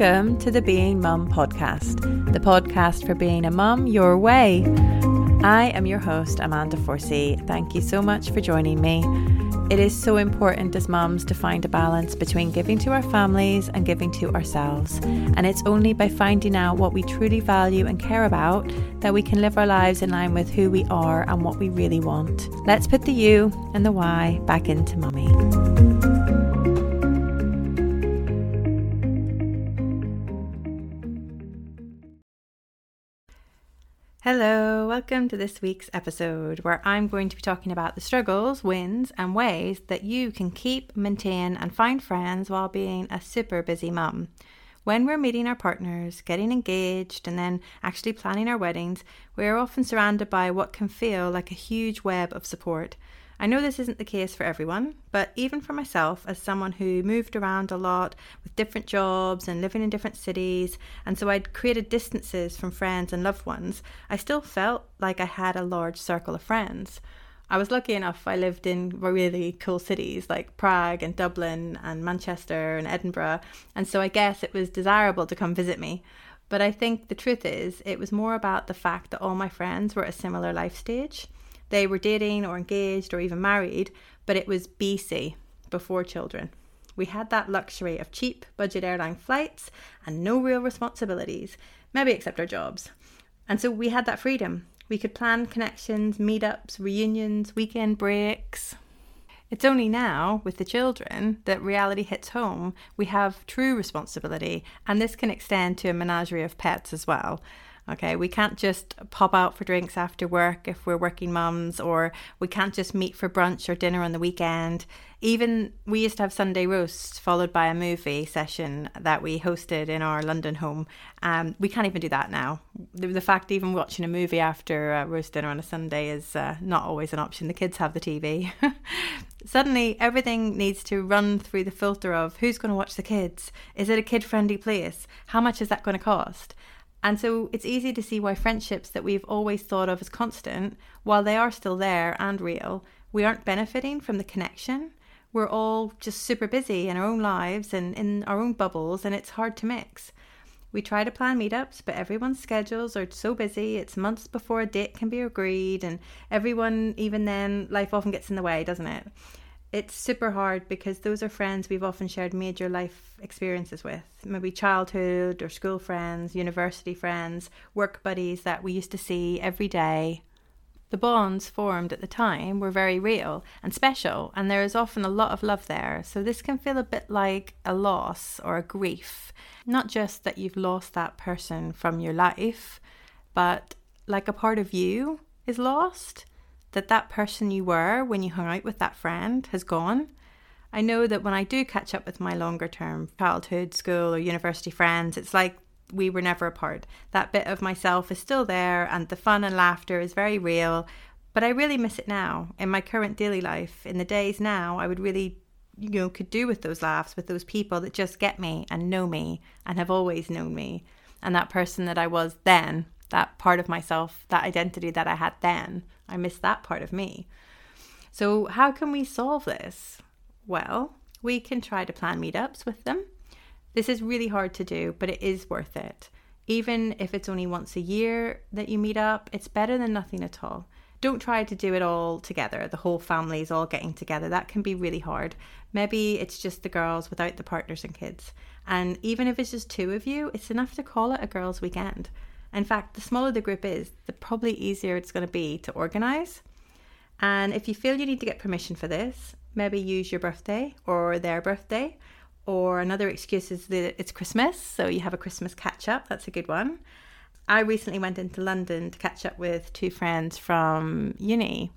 Welcome to the Being Mum podcast, the podcast for being a mum your way. I am your host, Amanda Forsey. Thank you so much for joining me. It is so important as mums to find a balance between giving to our families and giving to ourselves. And it's only by finding out what we truly value and care about that we can live our lives in line with who we are and what we really want. Let's put the you and the why back into mummy. Hello, welcome to this week's episode where I'm going to be talking about the struggles, wins, and ways that you can keep, maintain, and find friends while being a super busy mum. When we're meeting our partners, getting engaged, and then actually planning our weddings, we are often surrounded by what can feel like a huge web of support. I know this isn't the case for everyone, but even for myself, as someone who moved around a lot with different jobs and living in different cities, and so I'd created distances from friends and loved ones, I still felt like I had a large circle of friends. I was lucky enough, I lived in really cool cities like Prague and Dublin and Manchester and Edinburgh, and so I guess it was desirable to come visit me. But I think the truth is, it was more about the fact that all my friends were at a similar life stage. They were dating or engaged or even married, but it was BC, before children. We had that luxury of cheap budget airline flights and no real responsibilities, maybe except our jobs. And so we had that freedom. We could plan connections, meetups, reunions, weekend breaks. It's only now, with the children, that reality hits home. We have true responsibility, and this can extend to a menagerie of pets as well. Okay, we can't just pop out for drinks after work if we're working mums, or we can't just meet for brunch or dinner on the weekend. Even we used to have Sunday roasts followed by a movie session that we hosted in our London home. Um, we can't even do that now. The, the fact even watching a movie after a roast dinner on a Sunday is uh, not always an option. The kids have the TV. Suddenly, everything needs to run through the filter of who's going to watch the kids? Is it a kid friendly place? How much is that going to cost? And so it's easy to see why friendships that we've always thought of as constant, while they are still there and real, we aren't benefiting from the connection. We're all just super busy in our own lives and in our own bubbles, and it's hard to mix. We try to plan meetups, but everyone's schedules are so busy, it's months before a date can be agreed, and everyone, even then, life often gets in the way, doesn't it? It's super hard because those are friends we've often shared major life experiences with. Maybe childhood or school friends university friends work buddies that we used to see every day. The bonds formed at the time were very real and special and there is often a lot of love there. So this can feel a bit like a loss or a grief. Not just that you've lost that person from your life but like a part of you is lost that that person you were when you hung out with that friend has gone. I know that when I do catch up with my longer term childhood, school, or university friends, it's like we were never apart. That bit of myself is still there, and the fun and laughter is very real. But I really miss it now in my current daily life. In the days now, I would really, you know, could do with those laughs with those people that just get me and know me and have always known me. And that person that I was then, that part of myself, that identity that I had then, I miss that part of me. So, how can we solve this? Well, we can try to plan meetups with them. This is really hard to do, but it is worth it. Even if it's only once a year that you meet up, it's better than nothing at all. Don't try to do it all together, the whole family is all getting together. That can be really hard. Maybe it's just the girls without the partners and kids. And even if it's just two of you, it's enough to call it a girls' weekend. In fact, the smaller the group is, the probably easier it's going to be to organize. And if you feel you need to get permission for this, maybe use your birthday or their birthday. Or another excuse is that it's Christmas, so you have a Christmas catch up. That's a good one. I recently went into London to catch up with two friends from uni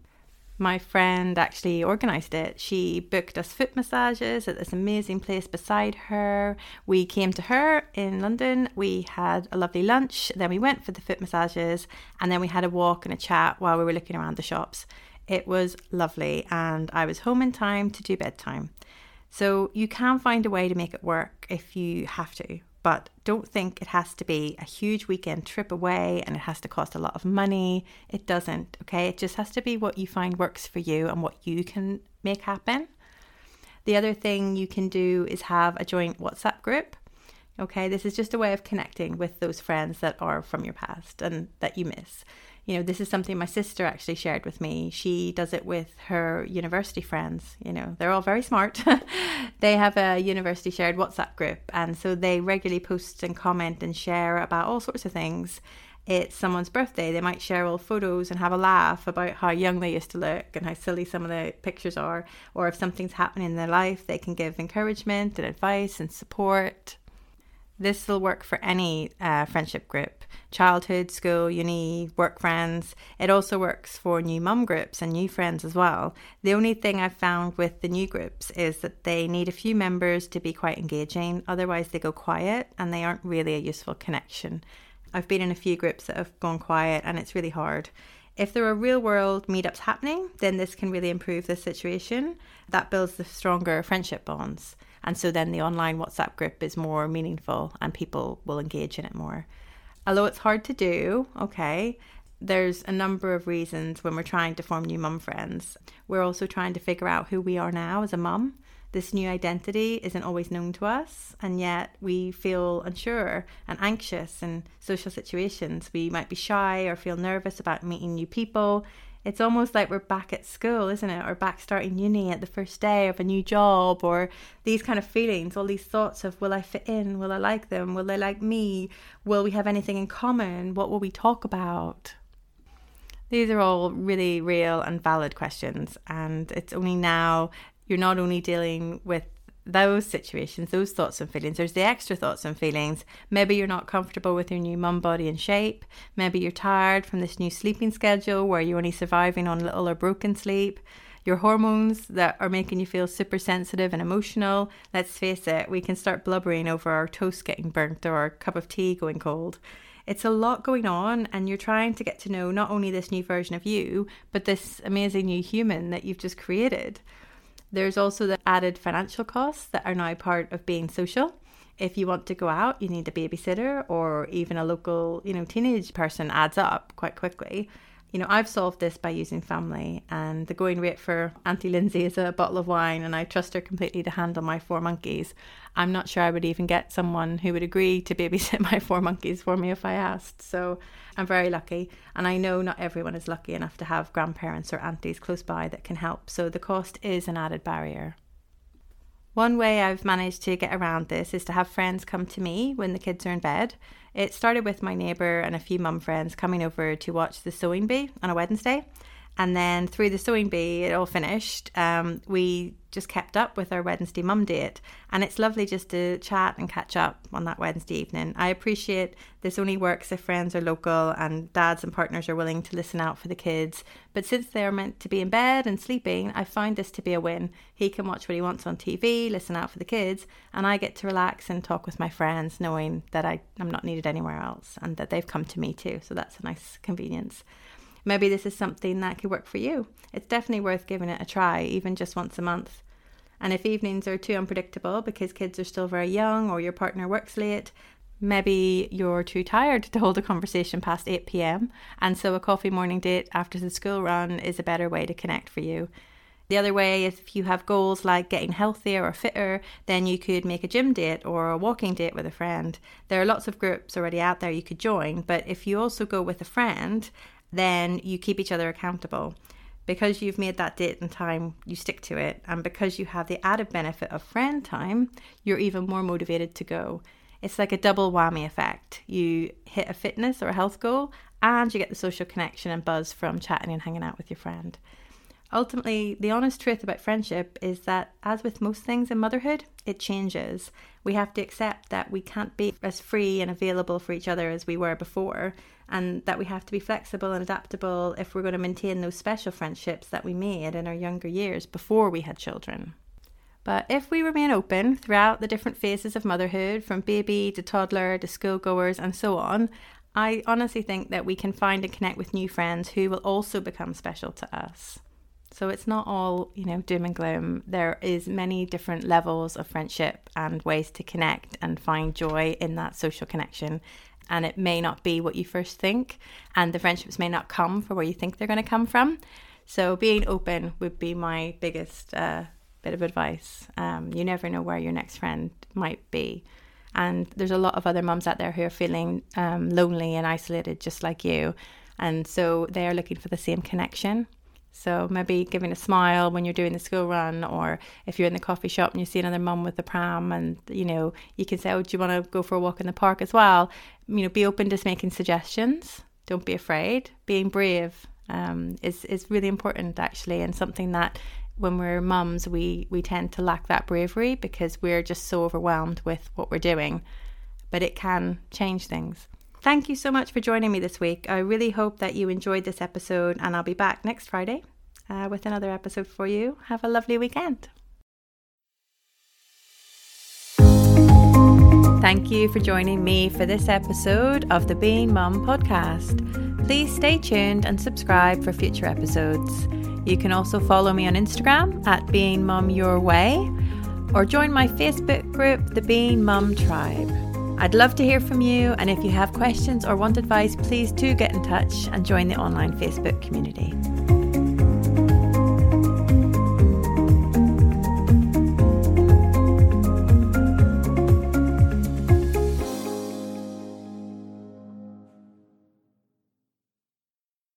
my friend actually organized it. She booked us foot massages at this amazing place beside her. We came to her in London. We had a lovely lunch. Then we went for the foot massages and then we had a walk and a chat while we were looking around the shops. It was lovely and I was home in time to do bedtime. So you can find a way to make it work if you have to but don't think it has to be a huge weekend trip away and it has to cost a lot of money. It doesn't, okay? It just has to be what you find works for you and what you can make happen. The other thing you can do is have a joint WhatsApp group. Okay, this is just a way of connecting with those friends that are from your past and that you miss. You know, this is something my sister actually shared with me. She does it with her university friends. You know, they're all very smart. they have a university shared WhatsApp group, and so they regularly post and comment and share about all sorts of things it's someone's birthday, they might share old photos and have a laugh about how young they used to look and how silly some of the pictures are. Or if something's happening in their life, they can give encouragement and advice and support. This will work for any uh, friendship group childhood, school, uni, work friends. It also works for new mum groups and new friends as well. The only thing I've found with the new groups is that they need a few members to be quite engaging, otherwise, they go quiet and they aren't really a useful connection. I've been in a few groups that have gone quiet and it's really hard. If there are real world meetups happening, then this can really improve the situation. That builds the stronger friendship bonds. And so then the online WhatsApp group is more meaningful and people will engage in it more. Although it's hard to do, okay, there's a number of reasons when we're trying to form new mum friends. We're also trying to figure out who we are now as a mum this new identity isn't always known to us, and yet we feel unsure and anxious in social situations. We might be shy or feel nervous about meeting new people. It's almost like we're back at school, isn't it? Or back starting uni at the first day of a new job, or these kind of feelings, all these thoughts of will I fit in? Will I like them? Will they like me? Will we have anything in common? What will we talk about? These are all really real and valid questions, and it's only now you're not only dealing with those situations, those thoughts and feelings, there's the extra thoughts and feelings. Maybe you're not comfortable with your new mum body and shape. Maybe you're tired from this new sleeping schedule where you're only surviving on little or broken sleep. Your hormones that are making you feel super sensitive and emotional. Let's face it, we can start blubbering over our toast getting burnt or our cup of tea going cold. It's a lot going on, and you're trying to get to know not only this new version of you, but this amazing new human that you've just created. There's also the added financial costs that are now part of being social. If you want to go out, you need a babysitter or even a local, you know, teenage person adds up quite quickly. You know, I've solved this by using family, and the going rate for Auntie Lindsay is a bottle of wine, and I trust her completely to handle my four monkeys. I'm not sure I would even get someone who would agree to babysit my four monkeys for me if I asked. So I'm very lucky, and I know not everyone is lucky enough to have grandparents or aunties close by that can help, so the cost is an added barrier. One way I've managed to get around this is to have friends come to me when the kids are in bed. It started with my neighbour and a few mum friends coming over to watch the sewing bee on a Wednesday. And then through the sewing bee, it all finished. Um, we just kept up with our Wednesday mum date. And it's lovely just to chat and catch up on that Wednesday evening. I appreciate this only works if friends are local and dads and partners are willing to listen out for the kids. But since they're meant to be in bed and sleeping, I find this to be a win. He can watch what he wants on TV, listen out for the kids, and I get to relax and talk with my friends knowing that I, I'm not needed anywhere else and that they've come to me too. So that's a nice convenience maybe this is something that could work for you. It's definitely worth giving it a try, even just once a month. And if evenings are too unpredictable because kids are still very young or your partner works late, maybe you're too tired to hold a conversation past 8 pm, and so a coffee morning date after the school run is a better way to connect for you. The other way is if you have goals like getting healthier or fitter, then you could make a gym date or a walking date with a friend. There are lots of groups already out there you could join, but if you also go with a friend then you keep each other accountable. Because you've made that date and time, you stick to it. And because you have the added benefit of friend time, you're even more motivated to go. It's like a double whammy effect. You hit a fitness or a health goal, and you get the social connection and buzz from chatting and hanging out with your friend. Ultimately, the honest truth about friendship is that, as with most things in motherhood, it changes. We have to accept that we can't be as free and available for each other as we were before, and that we have to be flexible and adaptable if we're going to maintain those special friendships that we made in our younger years before we had children. But if we remain open throughout the different phases of motherhood, from baby to toddler to schoolgoers and so on, I honestly think that we can find and connect with new friends who will also become special to us. So it's not all, you know, doom and gloom. There is many different levels of friendship and ways to connect and find joy in that social connection and it may not be what you first think, and the friendships may not come for where you think they're going to come from. So, being open would be my biggest uh, bit of advice. Um, you never know where your next friend might be. And there's a lot of other mums out there who are feeling um, lonely and isolated, just like you. And so they are looking for the same connection. So maybe giving a smile when you're doing the school run, or if you're in the coffee shop and you see another mum with the pram, and you know you can say, "Oh, do you want to go for a walk in the park as well?" You know, be open to making suggestions. Don't be afraid. Being brave um, is is really important actually, and something that when we're mums we we tend to lack that bravery because we're just so overwhelmed with what we're doing. But it can change things. Thank you so much for joining me this week. I really hope that you enjoyed this episode, and I'll be back next Friday uh, with another episode for you. Have a lovely weekend. Thank you for joining me for this episode of the Being Mum podcast. Please stay tuned and subscribe for future episodes. You can also follow me on Instagram at Being Mum Your Way or join my Facebook group, the Being Mum Tribe. I'd love to hear from you, and if you have questions or want advice, please do get in touch and join the online Facebook community.